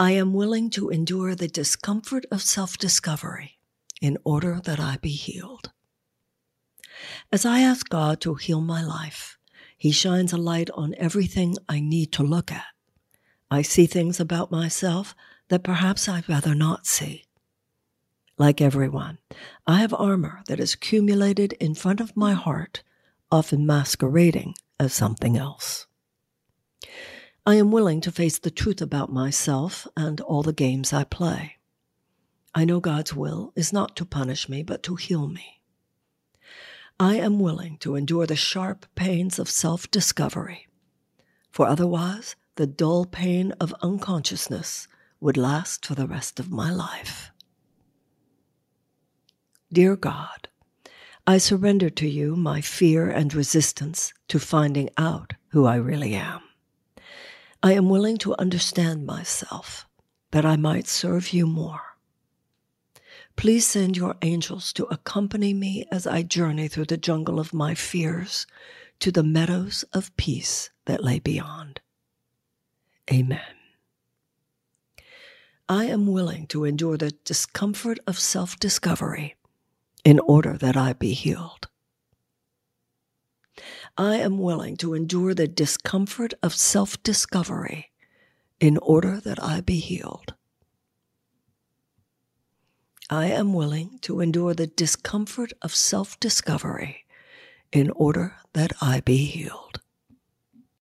I am willing to endure the discomfort of self discovery in order that I be healed. As I ask God to heal my life, He shines a light on everything I need to look at. I see things about myself that perhaps I'd rather not see. Like everyone, I have armor that is accumulated in front of my heart, often masquerading as something else. I am willing to face the truth about myself and all the games I play. I know God's will is not to punish me, but to heal me. I am willing to endure the sharp pains of self discovery, for otherwise, the dull pain of unconsciousness would last for the rest of my life. Dear God, I surrender to you my fear and resistance to finding out who I really am. I am willing to understand myself that I might serve you more. Please send your angels to accompany me as I journey through the jungle of my fears to the meadows of peace that lay beyond. Amen. I am willing to endure the discomfort of self discovery in order that I be healed. I am willing to endure the discomfort of self discovery in order that I be healed. I am willing to endure the discomfort of self discovery in order that I be healed.